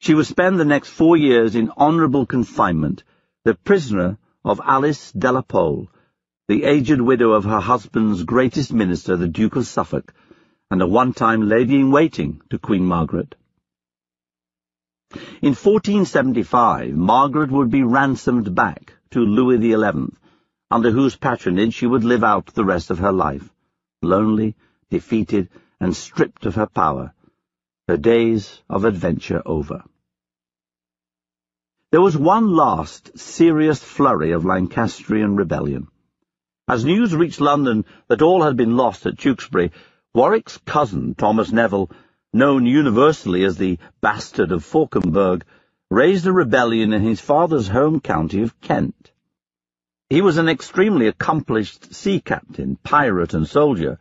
She would spend the next four years in honourable confinement, the prisoner of Alice de la Pole, the aged widow of her husband's greatest minister, the Duke of Suffolk, and a one-time lady-in-waiting to Queen Margaret. In 1475, Margaret would be ransomed back to Louis XI, under whose patronage she would live out the rest of her life, lonely, defeated, and stripped of her power, her days of adventure over. There was one last serious flurry of Lancastrian rebellion. As news reached London that all had been lost at Tewkesbury, Warwick's cousin, Thomas Neville, known universally as the Bastard of Fauconberg, raised a rebellion in his father's home county of Kent. He was an extremely accomplished sea captain, pirate, and soldier,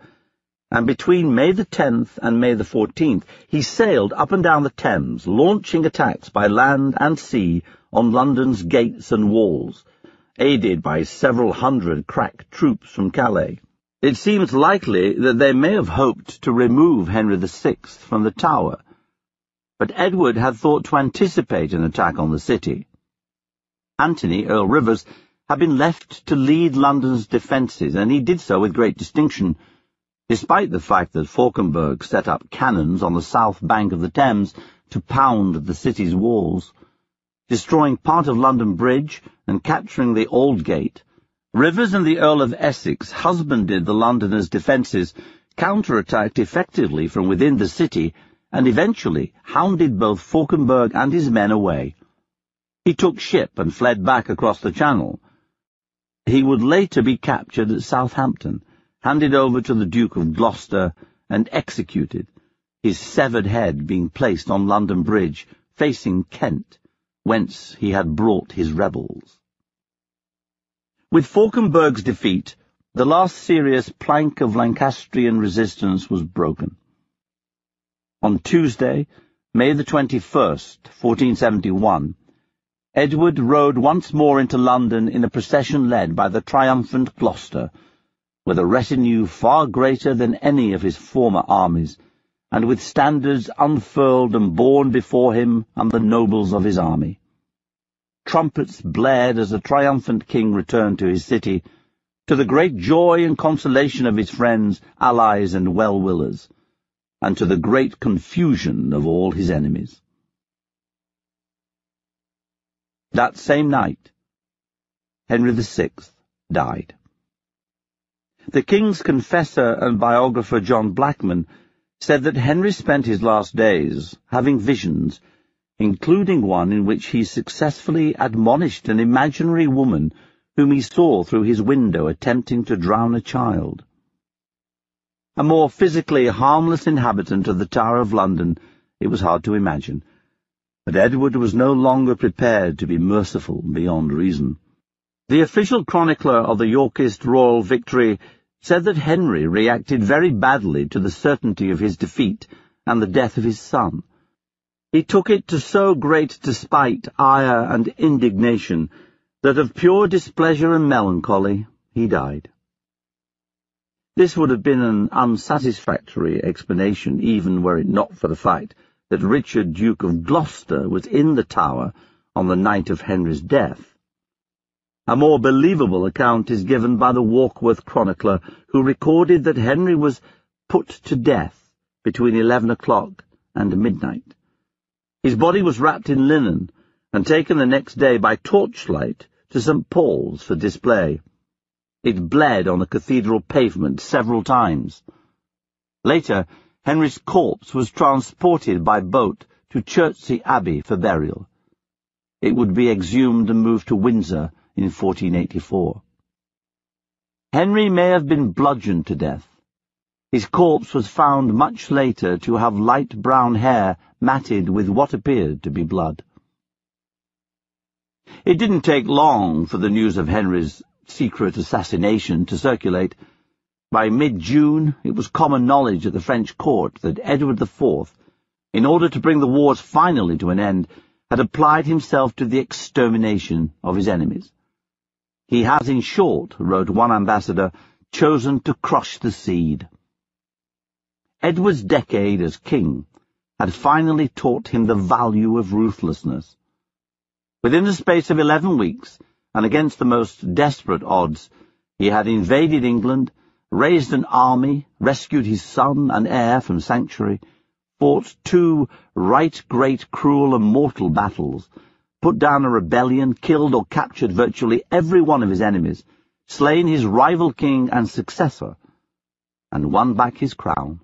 and between May the 10th and May the 14th he sailed up and down the Thames, launching attacks by land and sea on London's gates and walls, aided by several hundred crack troops from Calais. It seems likely that they may have hoped to remove Henry VI from the Tower, but Edward had thought to anticipate an attack on the city. Anthony, Earl Rivers, had been left to lead London's defences, and he did so with great distinction, despite the fact that Fauconberg set up cannons on the south bank of the Thames to pound the city's walls destroying part of London Bridge and capturing the Aldgate, Rivers and the Earl of Essex husbanded the Londoners' defences, counterattacked effectively from within the city and eventually hounded both Fauconberg and his men away. He took ship and fled back across the Channel. He would later be captured at Southampton, handed over to the Duke of Gloucester, and executed, his severed head being placed on London Bridge, facing Kent, whence he had brought his rebels. With Fauconberg's defeat, the last serious plank of Lancastrian resistance was broken. On Tuesday, May the 21st, 1471, Edward rode once more into London in a procession led by the triumphant Gloucester, with a retinue far greater than any of his former armies, and with standards unfurled and borne before him and the nobles of his army trumpets blared as the triumphant king returned to his city, to the great joy and consolation of his friends, allies, and well-willers, and to the great confusion of all his enemies. That same night, Henry VI died. The king's confessor and biographer John Blackman said that Henry spent his last days having visions including one in which he successfully admonished an imaginary woman whom he saw through his window attempting to drown a child. A more physically harmless inhabitant of the Tower of London it was hard to imagine, but Edward was no longer prepared to be merciful beyond reason. The official chronicler of the Yorkist royal victory said that Henry reacted very badly to the certainty of his defeat and the death of his son. He took it to so great despite, ire, and indignation that of pure displeasure and melancholy he died. This would have been an unsatisfactory explanation even were it not for the fact that Richard, Duke of Gloucester, was in the Tower on the night of Henry's death. A more believable account is given by the Warkworth chronicler, who recorded that Henry was put to death between eleven o'clock and midnight. His body was wrapped in linen and taken the next day by torchlight to St. Paul's for display. It bled on the cathedral pavement several times. Later, Henry's corpse was transported by boat to Chertsey Abbey for burial. It would be exhumed and moved to Windsor in 1484. Henry may have been bludgeoned to death. His corpse was found much later to have light brown hair matted with what appeared to be blood. It didn't take long for the news of Henry's secret assassination to circulate. By mid-June, it was common knowledge at the French court that Edward IV, in order to bring the wars finally to an end, had applied himself to the extermination of his enemies. He has, in short, wrote one ambassador, chosen to crush the seed. Edward's decade as king had finally taught him the value of ruthlessness. Within the space of eleven weeks, and against the most desperate odds, he had invaded England, raised an army, rescued his son and heir from sanctuary, fought two right great cruel and mortal battles, put down a rebellion, killed or captured virtually every one of his enemies, slain his rival king and successor, and won back his crown.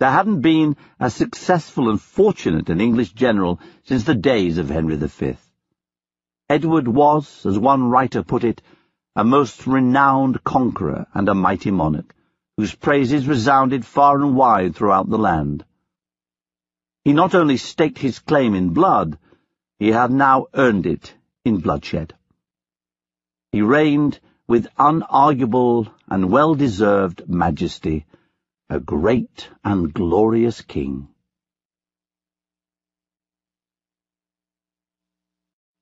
There hadn't been a successful and fortunate an English general since the days of Henry V. Edward was, as one writer put it, a most renowned conqueror and a mighty monarch, whose praises resounded far and wide throughout the land. He not only staked his claim in blood, he had now earned it in bloodshed. He reigned with unarguable and well-deserved majesty, a great and glorious king.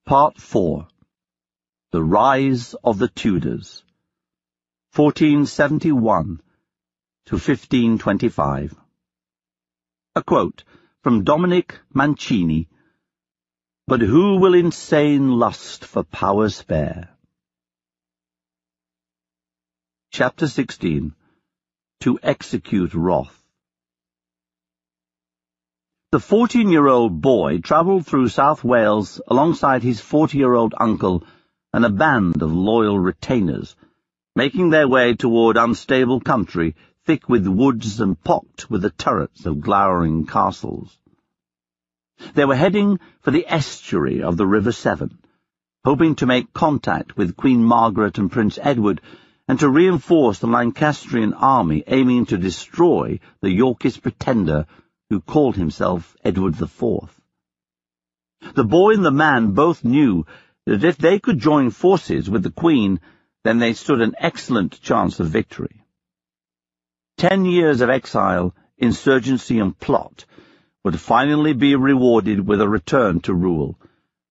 Part 4 The Rise of the Tudors 1471 to 1525 A quote from Dominic Mancini But who will insane lust for power spare? Chapter 16 to execute wrath. The fourteen-year-old boy travelled through South Wales alongside his forty-year-old uncle and a band of loyal retainers, making their way toward unstable country thick with woods and pocked with the turrets of glowering castles. They were heading for the estuary of the River Severn, hoping to make contact with Queen Margaret and Prince Edward and to reinforce the Lancastrian army aiming to destroy the Yorkist pretender who called himself Edward IV. The boy and the man both knew that if they could join forces with the Queen, then they stood an excellent chance of victory. Ten years of exile, insurgency and plot would finally be rewarded with a return to rule.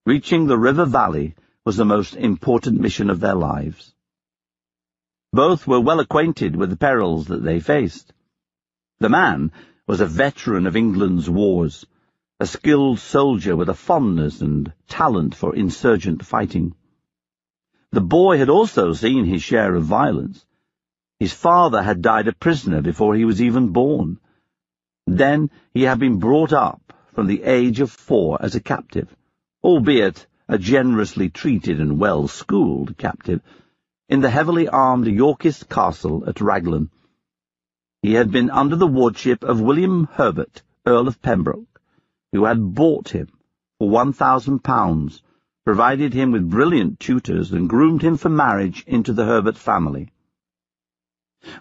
Reaching the river valley was the most important mission of their lives. Both were well acquainted with the perils that they faced. The man was a veteran of England's wars, a skilled soldier with a fondness and talent for insurgent fighting. The boy had also seen his share of violence. His father had died a prisoner before he was even born. Then he had been brought up from the age of four as a captive, albeit a generously treated and well-schooled captive, in the heavily armed Yorkist castle at Raglan. He had been under the wardship of William Herbert, Earl of Pembroke, who had bought him for one thousand pounds, provided him with brilliant tutors, and groomed him for marriage into the Herbert family.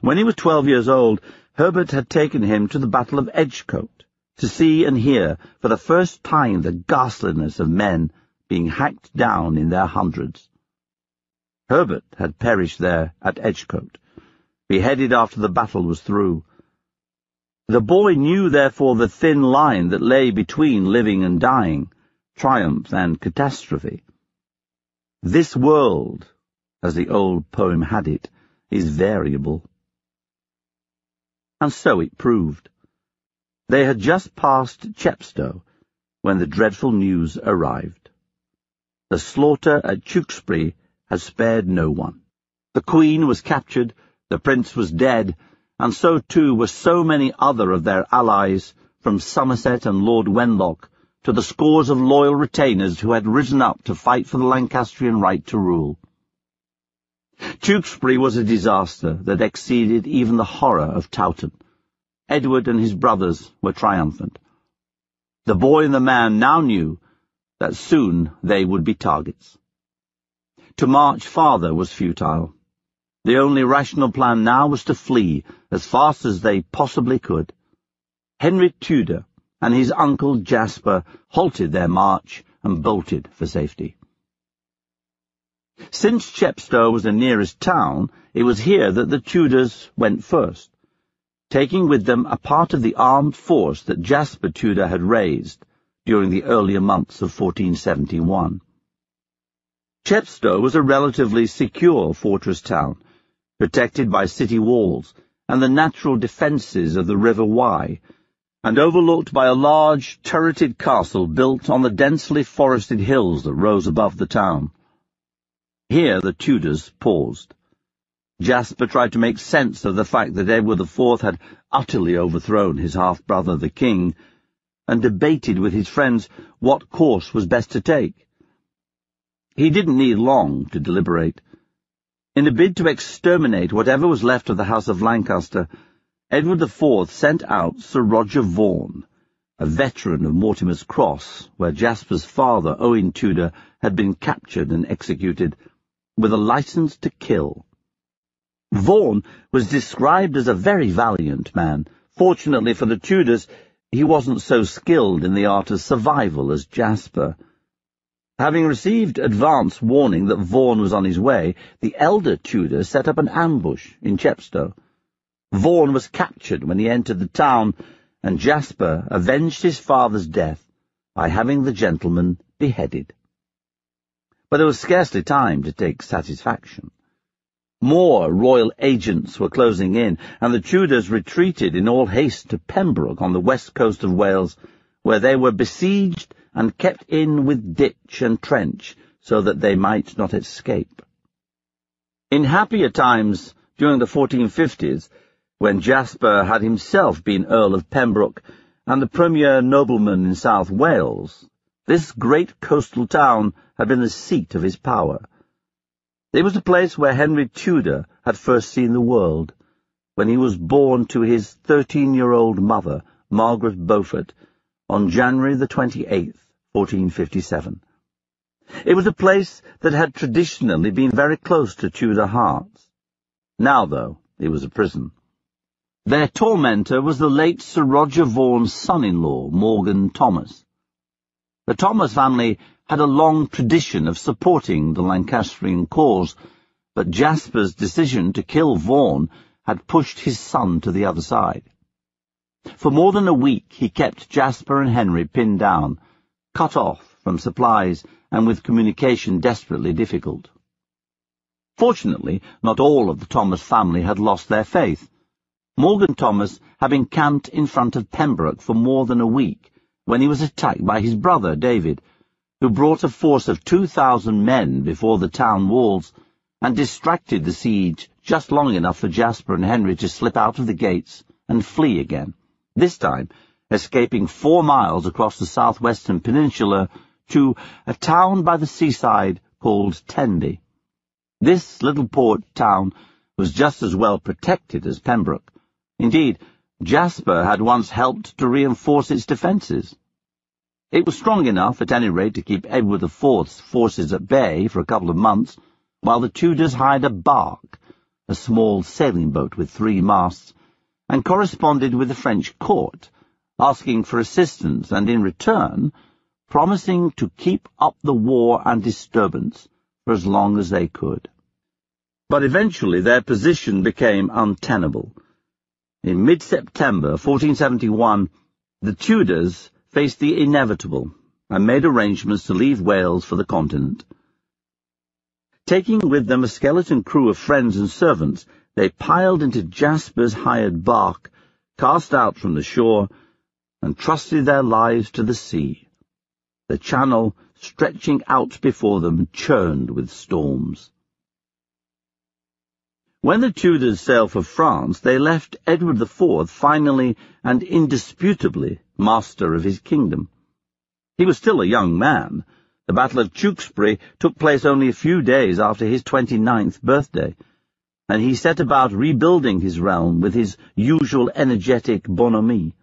When he was twelve years old, Herbert had taken him to the Battle of Edgecote, to see and hear for the first time the ghastliness of men being hacked down in their hundreds. Herbert had perished there at Edgecote, beheaded after the battle was through. The boy knew, therefore, the thin line that lay between living and dying, triumph and catastrophe. This world, as the old poem had it, is variable. And so it proved. They had just passed Chepstow when the dreadful news arrived. The slaughter at Tewkesbury had spared no one. The Queen was captured, the Prince was dead, and so too were so many other of their allies, from Somerset and Lord Wenlock to the scores of loyal retainers who had risen up to fight for the Lancastrian right to rule. Tewkesbury was a disaster that exceeded even the horror of Towton. Edward and his brothers were triumphant. The boy and the man now knew that soon they would be targets. To march farther was futile. The only rational plan now was to flee as fast as they possibly could. Henry Tudor and his uncle Jasper halted their march and bolted for safety. Since Chepstow was the nearest town, it was here that the Tudors went first, taking with them a part of the armed force that Jasper Tudor had raised during the earlier months of 1471. Chepstow was a relatively secure fortress town, protected by city walls and the natural defences of the River Wye, and overlooked by a large, turreted castle built on the densely forested hills that rose above the town. Here the Tudors paused. Jasper tried to make sense of the fact that Edward IV had utterly overthrown his half-brother the king, and debated with his friends what course was best to take. He didn't need long to deliberate. In a bid to exterminate whatever was left of the House of Lancaster, Edward IV sent out Sir Roger Vaughan, a veteran of Mortimer's Cross, where Jasper's father, Owen Tudor, had been captured and executed, with a license to kill. Vaughan was described as a very valiant man. Fortunately for the Tudors, he wasn't so skilled in the art of survival as Jasper. Having received advance warning that Vaughan was on his way, the elder Tudor set up an ambush in Chepstow. Vaughan was captured when he entered the town, and Jasper avenged his father's death by having the gentleman beheaded. But there was scarcely time to take satisfaction. More royal agents were closing in, and the Tudors retreated in all haste to Pembroke on the west coast of Wales, where they were besieged and kept in with ditch and trench so that they might not escape. In happier times, during the 1450s, when Jasper had himself been Earl of Pembroke and the premier nobleman in South Wales, this great coastal town had been the seat of his power. It was the place where Henry Tudor had first seen the world, when he was born to his 13-year-old mother, Margaret Beaufort, on January the 28th, 1457. It was a place that had traditionally been very close to Tudor hearts. Now, though, it was a prison. Their tormentor was the late Sir Roger Vaughan's son-in-law, Morgan Thomas. The Thomas family had a long tradition of supporting the Lancastrian cause, but Jasper's decision to kill Vaughan had pushed his son to the other side. For more than a week he kept Jasper and Henry pinned down, cut off from supplies and with communication desperately difficult. Fortunately, not all of the Thomas family had lost their faith. Morgan Thomas had been camped in front of Pembroke for more than a week when he was attacked by his brother, David, who brought a force of 2,000 men before the town walls and distracted the siege just long enough for Jasper and Henry to slip out of the gates and flee again, this time escaping four miles across the southwestern peninsula to a town by the seaside called Tenby. This little port town was just as well protected as Pembroke. Indeed, Jasper had once helped to reinforce its defences. It was strong enough, at any rate, to keep Edward IV's forces at bay for a couple of months, while the Tudors hired a bark, a small sailing boat with three masts, and corresponded with the French court, asking for assistance and, in return, promising to keep up the war and disturbance for as long as they could. But eventually their position became untenable. In mid-September 1471, the Tudors faced the inevitable and made arrangements to leave Wales for the continent. Taking with them a skeleton crew of friends and servants, they piled into Jasper's hired bark, cast out from the shore, and trusted their lives to the sea. The channel, stretching out before them, churned with storms. When the Tudors sailed for France, they left Edward IV finally and indisputably master of his kingdom. He was still a young man. The Battle of Tewkesbury took place only a few days after his twenty-ninth birthday, and he set about rebuilding his realm with his usual energetic bonhomie.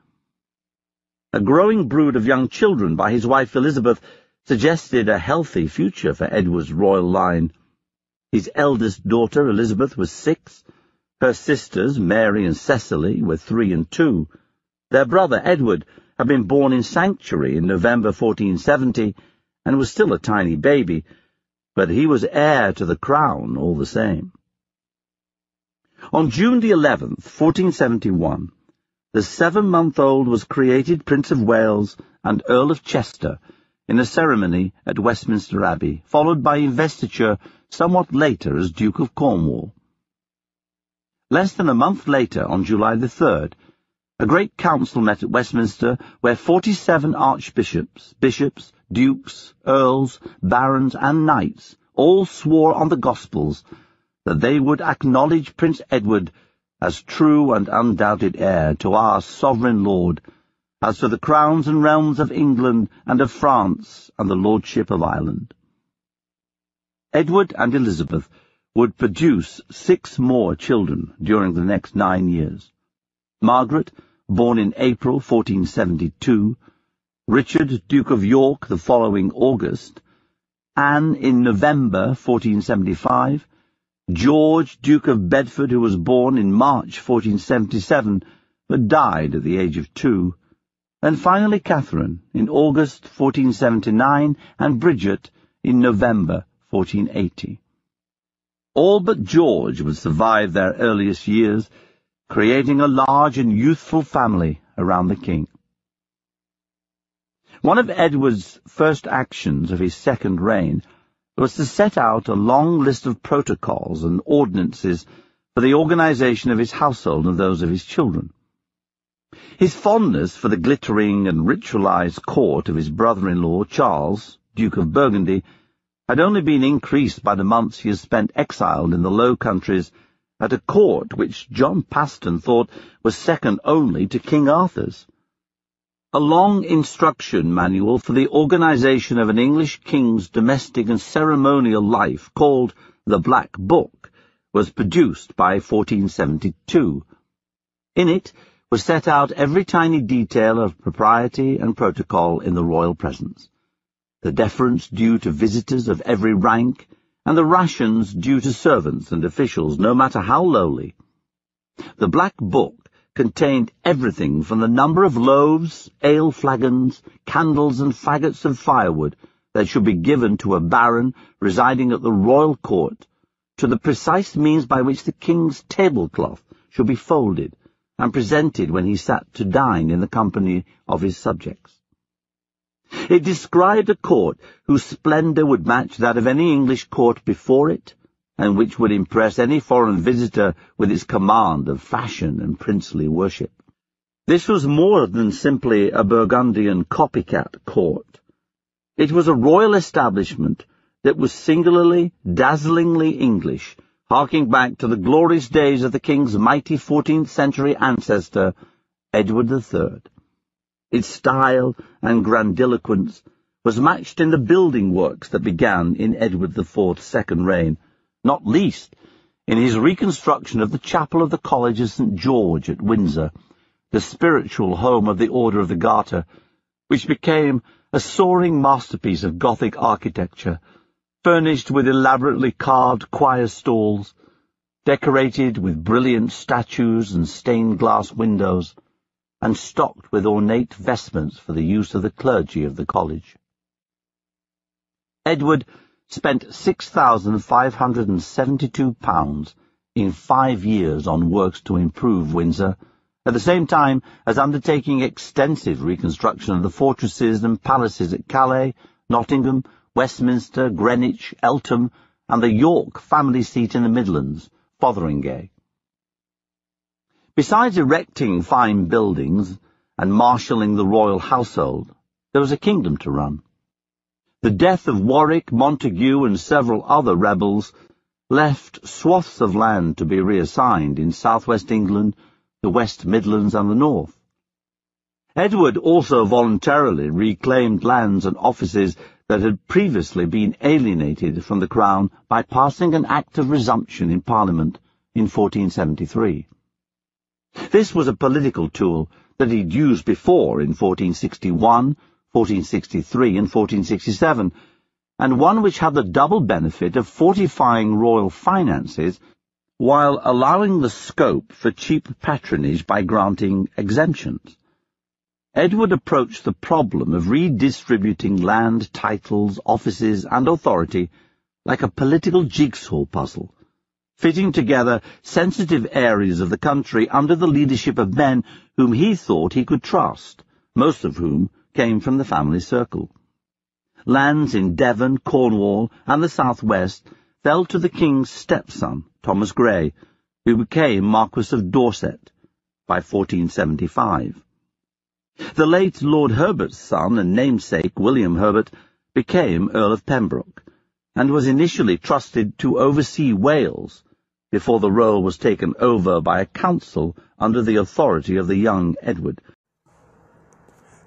A growing brood of young children by his wife Elizabeth suggested a healthy future for Edward's royal line. His eldest daughter, Elizabeth, was six. Her sisters, Mary and Cecily, were three and two. Their brother, Edward, had been born in Sanctuary in November 1470 and was still a tiny baby, but he was heir to the crown all the same. On June the 11th, 1471, the seven-month-old was created Prince of Wales and Earl of Chester in a ceremony at Westminster Abbey, followed by investiture somewhat later as Duke of Cornwall. Less than a month later, on July the 3rd, a great council met at Westminster where forty-seven archbishops, bishops, dukes, earls, barons, and knights all swore on the Gospels that they would acknowledge Prince Edward as true and undoubted heir to our sovereign lord, as to the crowns and realms of England and of France and the lordship of Ireland. Edward and Elizabeth would produce six more children during the next nine years. Margaret, born in April 1472, Richard, Duke of York, the following August, Anne in November 1475, George, Duke of Bedford, who was born in March 1477, but died at the age of two, and finally Catherine in August 1479, and Bridget in November 1480. All but George would survive their earliest years, creating a large and youthful family around the king. One of Edward's first actions of his second reign was to set out a long list of protocols and ordinances for the organization of his household and those of his children. His fondness for the glittering and ritualized court of his brother-in-law, Charles, Duke of Burgundy, had only been increased by the months he had spent exiled in the Low Countries at a court which John Paston thought was second only to King Arthur's. A long instruction manual for the organization of an English king's domestic and ceremonial life, called the Black Book, was produced by 1472, In it was set out every tiny detail of propriety and protocol in the royal presence, the deference due to visitors of every rank, and the rations due to servants and officials, no matter how lowly. The Black Book contained everything from the number of loaves, ale flagons, candles, and faggots of firewood that should be given to a baron residing at the royal court, to the precise means by which the king's tablecloth should be folded and presented when he sat to dine in the company of his subjects. It described a court whose splendour would match that of any English court before it, and which would impress any foreign visitor with its command of fashion and princely worship. This was more than simply a Burgundian copycat court. It was a royal establishment that was singularly, dazzlingly English, harking back to the glorious days of the king's mighty 14th century ancestor, Edward III. Its style and grandiloquence was matched in the building works that began in Edward IV's second reign, not least in his reconstruction of the chapel of the College of St. George at Windsor, the spiritual home of the Order of the Garter, which became a soaring masterpiece of Gothic architecture furnished with elaborately carved choir stalls, decorated with brilliant statues and stained glass windows, and stocked with ornate vestments for the use of the clergy of the college. Edward spent £6,572 in five years on works to improve Windsor, at the same time as undertaking extensive reconstruction of the fortresses and palaces at Calais, Nottingham, Westminster, Greenwich, Eltham, and the York family seat in the Midlands, Fotheringay. Besides erecting fine buildings and marshalling the royal household, there was a kingdom to run. The death of Warwick, Montague, and several other rebels left swaths of land to be reassigned in southwest England, the West Midlands, and the North. Edward also voluntarily reclaimed lands and offices that had previously been alienated from the Crown by passing an Act of Resumption in Parliament in 1473. This was a political tool that he'd used before in 1461, 1463 and 1467, and one which had the double benefit of fortifying royal finances while allowing the scope for cheap patronage by granting exemptions. Edward approached the problem of redistributing land, titles, offices, and authority like a political jigsaw puzzle, fitting together sensitive areas of the country under the leadership of men whom he thought he could trust, most of whom came from the family circle. Lands in Devon, Cornwall, and the southwest fell to the king's stepson, Thomas Grey, who became Marquis of Dorset by 1475. The late Lord Herbert's son and namesake, William Herbert, became Earl of Pembroke, and was initially trusted to oversee Wales, before the role was taken over by a council under the authority of the young Edward.